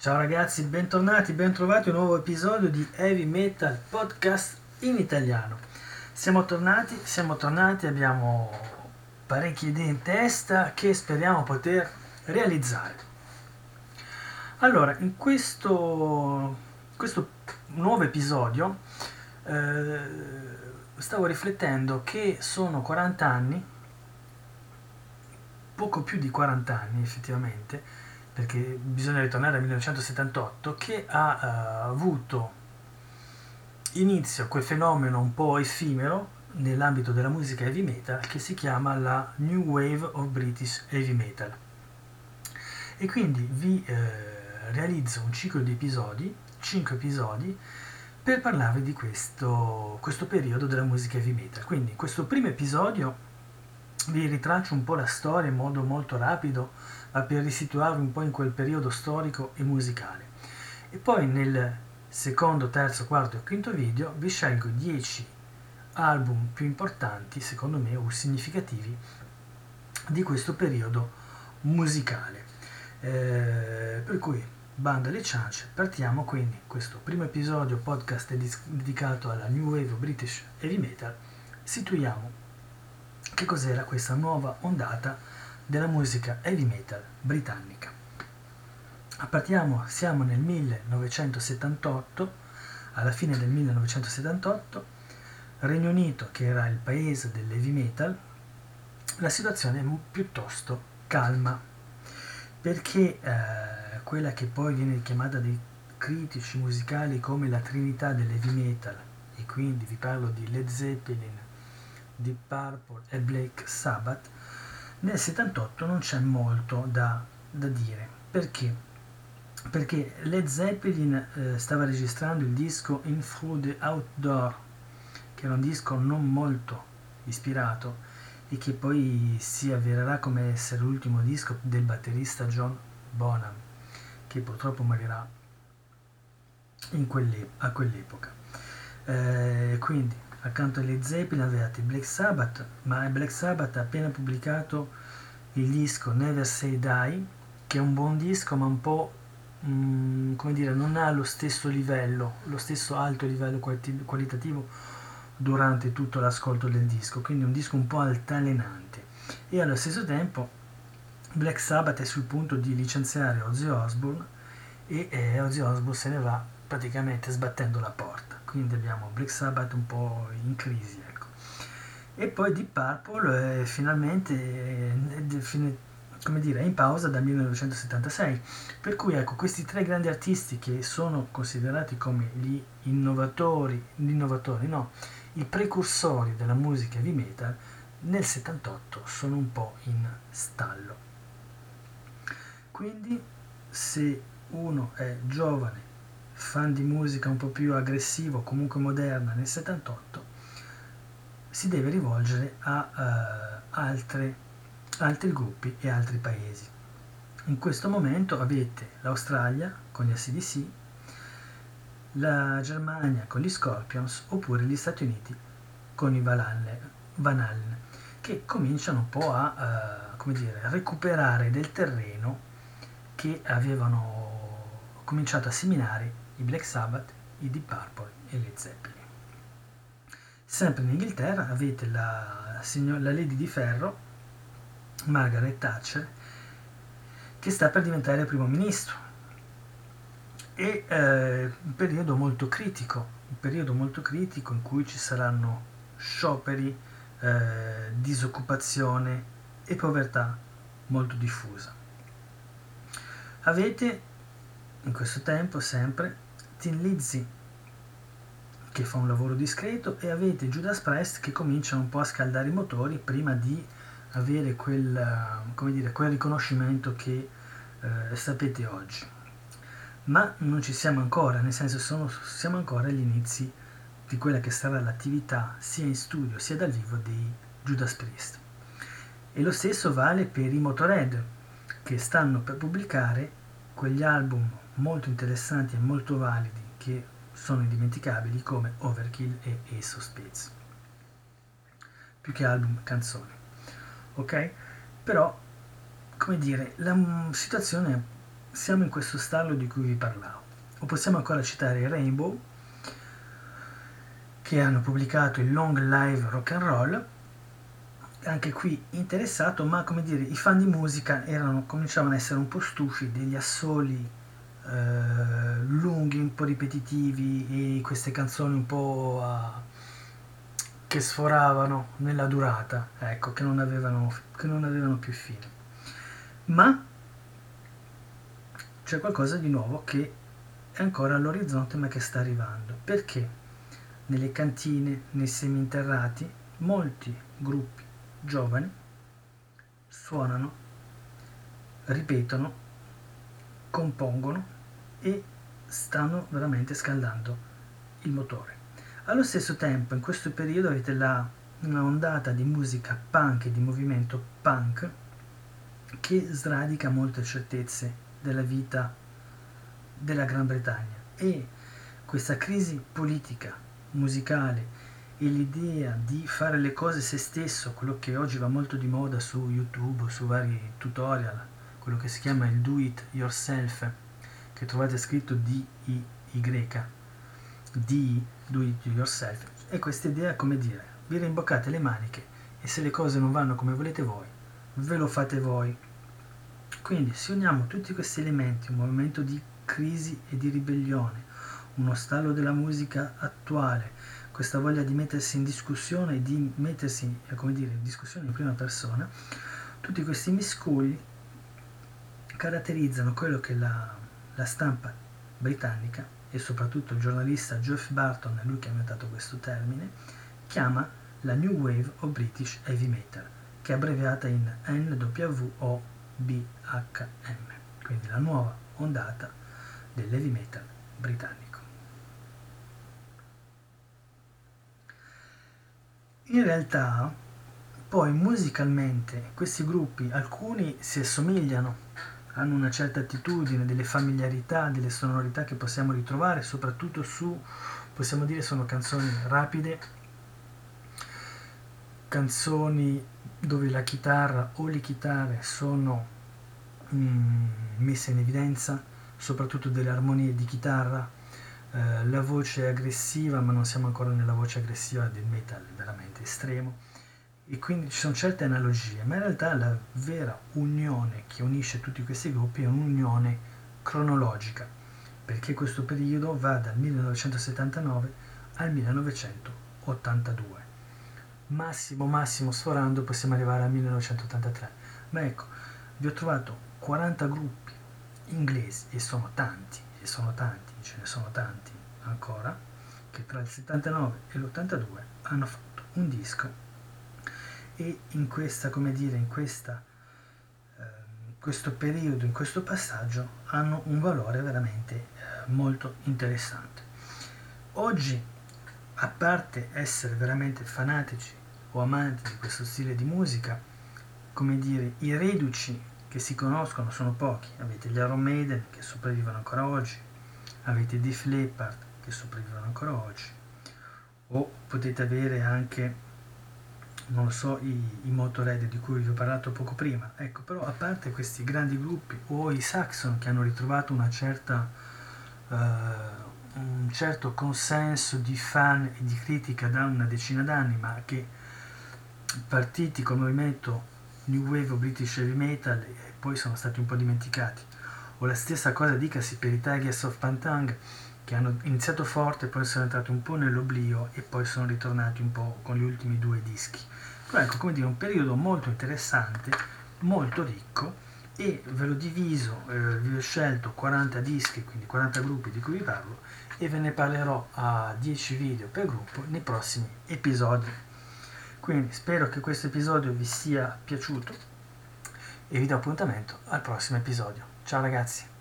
Ciao ragazzi, bentornati, bentrovati a un nuovo episodio di Heavy Metal Podcast in italiano. Siamo tornati, siamo tornati, abbiamo parecchie idee in testa che speriamo poter realizzare. Allora, in questo, questo nuovo episodio eh, stavo riflettendo che sono 40 anni, poco più di 40 anni effettivamente, perché bisogna ritornare al 1978, che ha uh, avuto inizio quel fenomeno un po' effimero nell'ambito della musica heavy metal che si chiama la New Wave of British Heavy Metal. E quindi vi eh, realizzo un ciclo di episodi, 5 episodi, per parlarvi di questo, questo periodo della musica heavy metal. Quindi in questo primo episodio vi ritraccio un po' la storia in modo molto rapido, ma per risituarvi un po' in quel periodo storico e musicale. E poi nel secondo, terzo, quarto e quinto video vi scelgo 10 album più importanti, secondo me, o significativi di questo periodo musicale. Eh, per cui, banda alle ciance, partiamo quindi. Questo primo episodio podcast dedicato alla New Wave British Heavy Metal. Situiamo che cos'era questa nuova ondata della musica heavy metal britannica. Partiamo, siamo nel 1978, alla fine del 1978, Regno Unito, che era il paese dell'heavy metal, la situazione è piuttosto calma, perché eh, quella che poi viene chiamata dai critici musicali come la trinità dell'heavy metal, e quindi vi parlo di Led Zeppelin, di Purple e Black Sabbath, nel 78 non c'è molto da, da dire. Perché? Perché Led Zeppelin eh, stava registrando il disco In Through the Outdoor, che era un disco non molto ispirato e che poi si avvererà come essere l'ultimo disco del batterista John Bonham, che purtroppo morirà quelle, a quell'epoca. Eh, quindi accanto alle Zeppelin avevate Black Sabbath, ma Black Sabbath ha appena pubblicato il disco Never Say Die, che è un buon disco ma un po' mm, come dire, non ha lo stesso livello, lo stesso alto livello qualitativo durante tutto l'ascolto del disco, quindi un disco un po' altalenante. E allo stesso tempo Black Sabbath è sul punto di licenziare Ozzy Osbourne e eh, Ozzy Osbourne se ne va praticamente sbattendo la porta quindi abbiamo Black Sabbath un po' in crisi ecco. e poi Deep Purple è finalmente è, fine, come dire, è in pausa dal 1976 per cui ecco questi tre grandi artisti che sono considerati come gli innovatori gli innovatori no i precursori della musica heavy metal nel 78 sono un po' in stallo quindi se uno è giovane fan di musica un po' più aggressivo, comunque moderna nel 78, si deve rivolgere a uh, altre, altri gruppi e altri paesi. In questo momento avete l'Australia con gli ACDC, la Germania con gli Scorpions oppure gli Stati Uniti con i Van Halen, che cominciano un po' a uh, dire, recuperare del terreno che avevano cominciato a seminare i Black Sabbath, i Deep Purple e le Zeppelin. Sempre in Inghilterra avete la, signor, la Lady di Ferro, Margaret Thatcher, che sta per diventare primo ministro. E eh, un periodo molto critico, un periodo molto critico in cui ci saranno scioperi, eh, disoccupazione e povertà molto diffusa. Avete in questo tempo sempre Tin Lizzy che fa un lavoro discreto e avete Judas Priest che comincia un po' a scaldare i motori prima di avere quel, dire, quel riconoscimento che eh, sapete oggi. Ma non ci siamo ancora, nel senso sono, siamo ancora agli inizi di quella che sarà l'attività sia in studio sia dal vivo dei Judas Priest. E lo stesso vale per i Motorhead che stanno per pubblicare quegli album molto interessanti e molto validi che sono indimenticabili come Overkill e Ace of Spades. Più che album, canzoni. Ok? Però, come dire, la situazione siamo in questo stallo di cui vi parlavo. O possiamo ancora citare Rainbow, che hanno pubblicato il Long Live Rock and Roll, anche qui interessato, ma come dire, i fan di musica erano, cominciavano ad essere un po' stufi degli assoli eh, lunghi, un po' ripetitivi e queste canzoni un po' a, che sforavano nella durata, ecco, che non avevano, che non avevano più fine. Ma c'è qualcosa di nuovo che è ancora all'orizzonte ma che sta arrivando. Perché nelle cantine, nei seminterrati, molti gruppi giovani suonano, ripetono, compongono e stanno veramente scaldando il motore. Allo stesso tempo, in questo periodo avete la, una ondata di musica punk e di movimento punk che sradica molte certezze della vita della Gran Bretagna e questa crisi politica, musicale e l'idea di fare le cose se stesso, quello che oggi va molto di moda su YouTube, su vari tutorial, quello che si chiama il do it yourself, che trovate scritto D-I-Y, di do it yourself. E questa idea come dire vi rimboccate le maniche e se le cose non vanno come volete voi ve lo fate voi. Quindi se uniamo tutti questi elementi un momento di crisi e di ribellione uno stallo della musica attuale questa voglia di mettersi in discussione di mettersi eh, come dire in discussione in prima persona tutti questi miscugli caratterizzano quello che la, la stampa britannica e soprattutto il giornalista Geoff Barton, lui che ha inventato questo termine, chiama la New Wave o British Heavy Metal, che è abbreviata in NWOBHM, quindi la nuova ondata dell'heavy metal britannico. In realtà, poi musicalmente questi gruppi, alcuni si assomigliano hanno una certa attitudine, delle familiarità, delle sonorità che possiamo ritrovare, soprattutto su, possiamo dire, sono canzoni rapide, canzoni dove la chitarra o le chitarre sono mm, messe in evidenza, soprattutto delle armonie di chitarra, eh, la voce è aggressiva, ma non siamo ancora nella voce aggressiva del metal veramente estremo e quindi ci sono certe analogie, ma in realtà la vera unione che unisce tutti questi gruppi è un'unione cronologica, perché questo periodo va dal 1979 al 1982. Massimo, massimo sforando possiamo arrivare al 1983. Ma ecco, vi ho trovato 40 gruppi inglesi, e sono tanti, e sono tanti, ce ne sono tanti ancora, che tra il 79 e l'82 hanno fatto un disco e in questa, come dire, in questa, eh, questo periodo, in questo passaggio, hanno un valore veramente eh, molto interessante. Oggi, a parte essere veramente fanatici o amanti di questo stile di musica, come dire, i reduci che si conoscono sono pochi. Avete gli Iron Maiden che sopravvivono ancora oggi, avete Def Leppard che sopravvivono ancora oggi, o potete avere anche non lo so, i, i Motorhead di cui vi ho parlato poco prima. Ecco, però a parte questi grandi gruppi o i Saxon che hanno ritrovato una certa, uh, un certo consenso di fan e di critica da una decina d'anni, ma che partiti col movimento New Wave o British Heavy Metal e poi sono stati un po' dimenticati. O la stessa cosa dicasi per i Tigers of Pantang che hanno iniziato forte, poi sono entrati un po' nell'oblio e poi sono ritornati un po' con gli ultimi due dischi. Però ecco, come dire, un periodo molto interessante, molto ricco e ve l'ho diviso, eh, vi ho scelto 40 dischi, quindi 40 gruppi di cui vi parlo e ve ne parlerò a 10 video per gruppo nei prossimi episodi. Quindi spero che questo episodio vi sia piaciuto e vi do appuntamento al prossimo episodio. Ciao ragazzi!